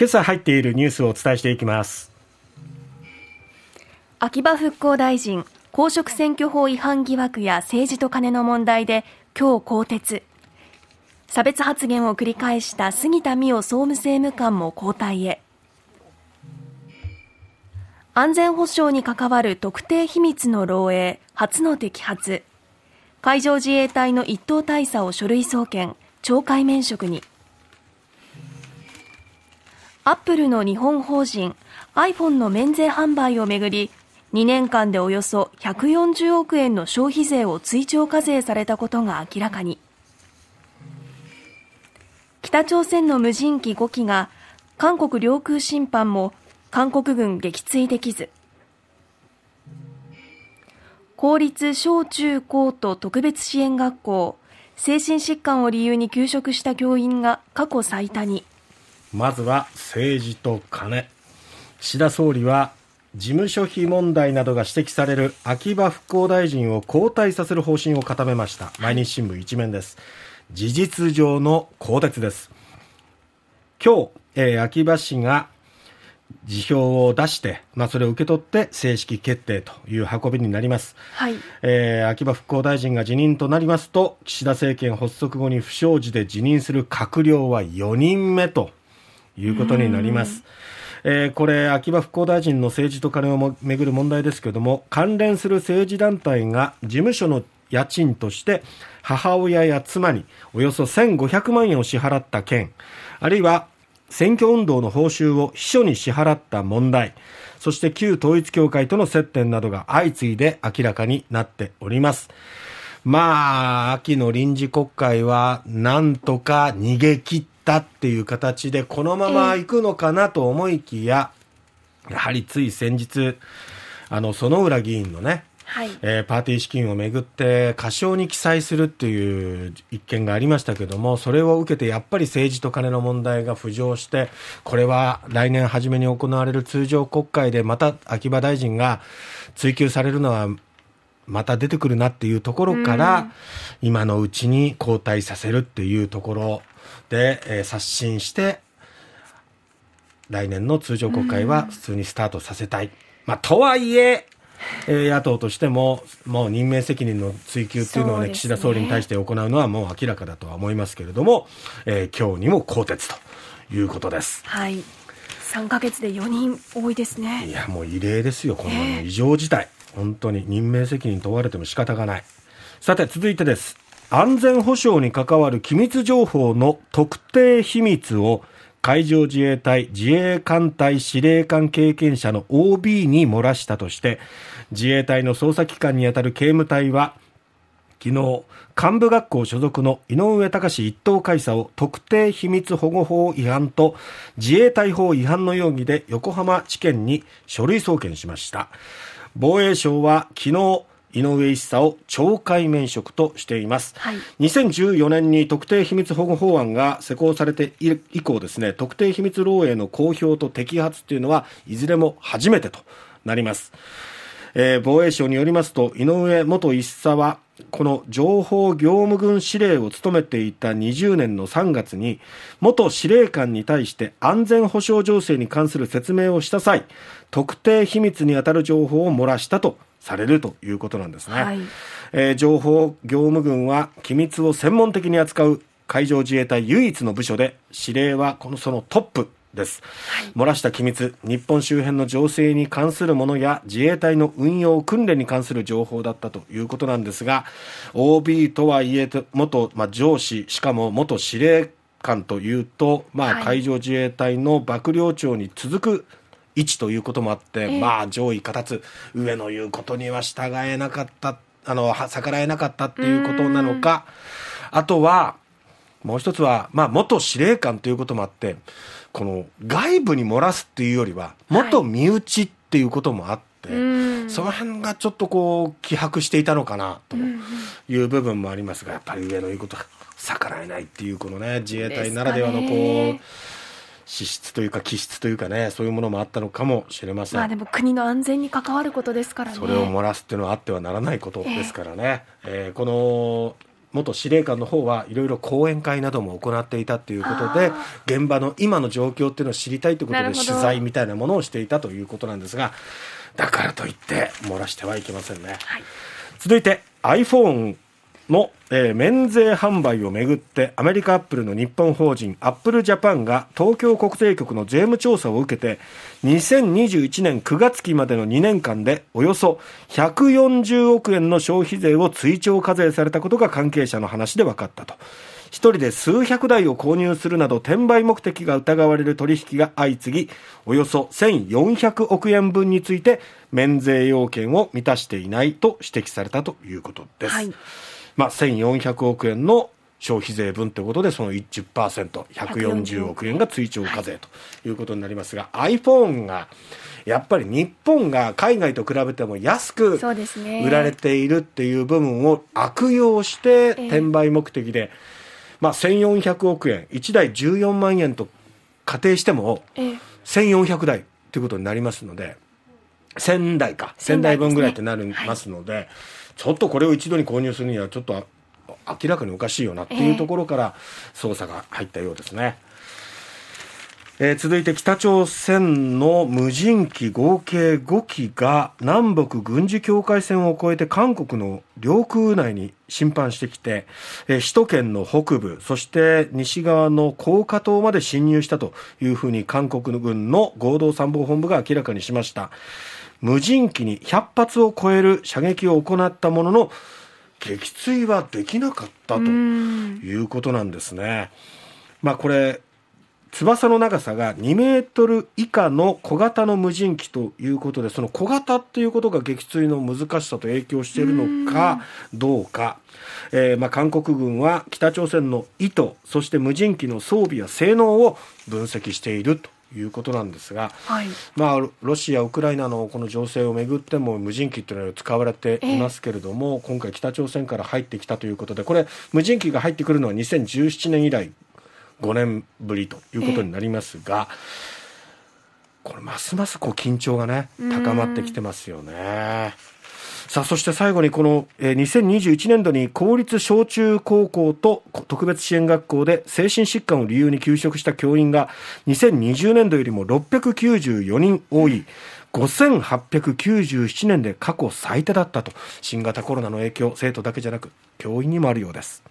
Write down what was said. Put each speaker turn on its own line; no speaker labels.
今朝入っているニュースをお伝えしていきます。
秋葉復興大臣公職選挙法違反疑惑や政治と金の問題で今日更迭。差別発言を繰り返した杉田水脈総務政務官も交代へ。安全保障に関わる特定秘密の漏洩初の摘発。海上自衛隊の一等大佐を書類送検懲戒免職に。アップルの日本法人 iPhone の免税販売をめぐり2年間でおよそ140億円の消費税を追徴課税されたことが明らかに。北朝鮮の無人機5機が韓国領空侵犯も韓国軍撃墜できず。公立小中高と特別支援学校精神疾患を理由に休職した教員が過去最多に。
まずは政治と金。岸田総理は事務所費問題などが指摘される秋葉復興大臣を交代させる方針を固めました。毎日新聞一面です。事実上の更迭です。今日、えー、秋葉氏が辞表を出して、まあ、それを受け取って正式決定という運びになります、
はい。
えー、秋葉復興大臣が辞任となりますと岸田政権発足後に不祥事で辞任する閣僚は4人目ということになります。えー、これ、秋葉復興大臣の政治と金をめぐる問題ですけれども、関連する政治団体が事務所の家賃として母親や妻におよそ1500万円を支払った件、あるいは選挙運動の報酬を秘書に支払った問題、そして旧統一教会との接点などが相次いで明らかになっております。まあ、秋の臨時国会はなんとか逃げ切ったっていう形でこのまま行くのかなと思いきや、やはりつい先日、あの、園浦議員のね、
はい、
えー、パーティー資金をめぐって過小に記載するっていう一件がありましたけども、それを受けてやっぱり政治と金の問題が浮上して、これは来年初めに行われる通常国会でまた秋葉大臣が追及されるのはまた出てくるなっていうところから、今のうちに交代させるっていうところで、えー、刷新して、来年の通常国会は普通にスタートさせたい。まあ、とはいえ、えー、野党としても、もう任命責任の追及っていうのはね、ね岸田総理に対して行うのはもう明らかだとは思いますけれども、えー、今日にも更迭ということです。
はい。3か月で4人多いですね。
いや、もう異例ですよ、こんなの異常事態。本当に任命責任問われても仕方がない。さて、続いてです。安全保障に関わる機密情報の特定秘密を海上自衛隊自衛艦隊司令官経験者の OB に漏らしたとして自衛隊の捜査機関にあたる警務隊は昨日幹部学校所属の井上隆一等海佐を特定秘密保護法違反と自衛隊法違反の容疑で横浜地検に書類送検しました。防衛省は昨日井上一佐を懲戒免職としています、はい、2014年に特定秘密保護法案が施行されて以降ですね特定秘密漏洩の公表と摘発というのはいずれも初めてとなります、えー、防衛省によりますと井上元一佐はこの情報業務軍司令を務めていた20年の3月に元司令官に対して安全保障情勢に関する説明をした際特定秘密にあたる情報を漏らしたとされるということなんですね、はい、えー、情報業務軍は機密を専門的に扱う海上自衛隊唯一の部署で司令はこのそのトップです、はい、漏らした機密日本周辺の情勢に関するものや自衛隊の運用訓練に関する情報だったということなんですが OB とはいえ元、まあ、上司しかも元司令官というと、まあ、海上自衛隊の幕僚長に続く位置ということもあって、えー、まあ上位形つ上の言うことには従えなかったあの逆らえなかったっていうことなのか。あとはもう一つは、まあ、元司令官ということもあってこの外部に漏らすっていうよりは元身内っていうこともあって、はい、その辺がちょっとこう希薄していたのかなという部分もありますがやっぱり上の言うこと逆らえないっていうこのね自衛隊ならではのこう。資質というか気質というかねそういうものもあったのかもしれません。ま
あでも国の安全に関わることですからね。
それを漏らすっていうのはあってはならないことですからね、えー、えー、この元司令官の方はいろいろ講演会なども行っていたということで現場の今の状況っていうのを知りたいということで取材みたいなものをしていたということなんですがだからといって漏らしてはいけませんね、はい、続いて iPhone の、えー、免税販売をめぐってアメリカアップルの日本法人アップルジャパンが東京国税局の税務調査を受けて2021年9月期までの2年間でおよそ140億円の消費税を追徴課税されたことが関係者の話で分かったと。一人で数百台を購入するなど転売目的が疑われる取引が相次ぎおよそ1400億円分について免税要件を満たしていないと指摘されたということです。はいまあ、1400億円の消費税分ということで、その10%、140億円が追徴課税ということになりますが、はい、iPhone が、やっぱり日本が海外と比べても安く売られているっていう部分を悪用して転売目的で、まあ、1400億円、1台14万円と仮定しても、1400台ということになりますので、1000台か、1000台分ぐらいってなりますので、ちょっとこれを一度に購入するにはちょっと明らかにおかしいよなっていうところから捜査が入ったようですね。えー、続いて北朝鮮の無人機合計5機が南北軍事境界線を越えて韓国の領空内に侵犯してきて、えー、首都圏の北部そして西側の高架島まで侵入したというふうに韓国軍の合同参謀本部が明らかにしました。無人機に100発を超える射撃を行ったものの撃墜はできなかったということなんですね。まあこれ翼の長さが2メートル以下の小型の無人機ということでその小型っていうことが撃墜の難しさと影響しているのかどうか、えー、まあ韓国軍は北朝鮮の意図そして無人機の装備や性能を分析しているということなんですが、はい、まあ、ロシア、ウクライナのこの情勢をめぐっても無人機というのは使われていますけれども、えー、今回、北朝鮮から入ってきたということで、これ、無人機が入ってくるのは2017年以来5年ぶりということになりますが、えー、これ、ますますこう緊張がね、高まってきてますよね。さあ、そして最後にこの、え、2021年度に公立小中高校と特別支援学校で精神疾患を理由に休職した教員が2020年度よりも694人多い5897年で過去最多だったと。新型コロナの影響生徒だけじゃなく教員にもあるようです。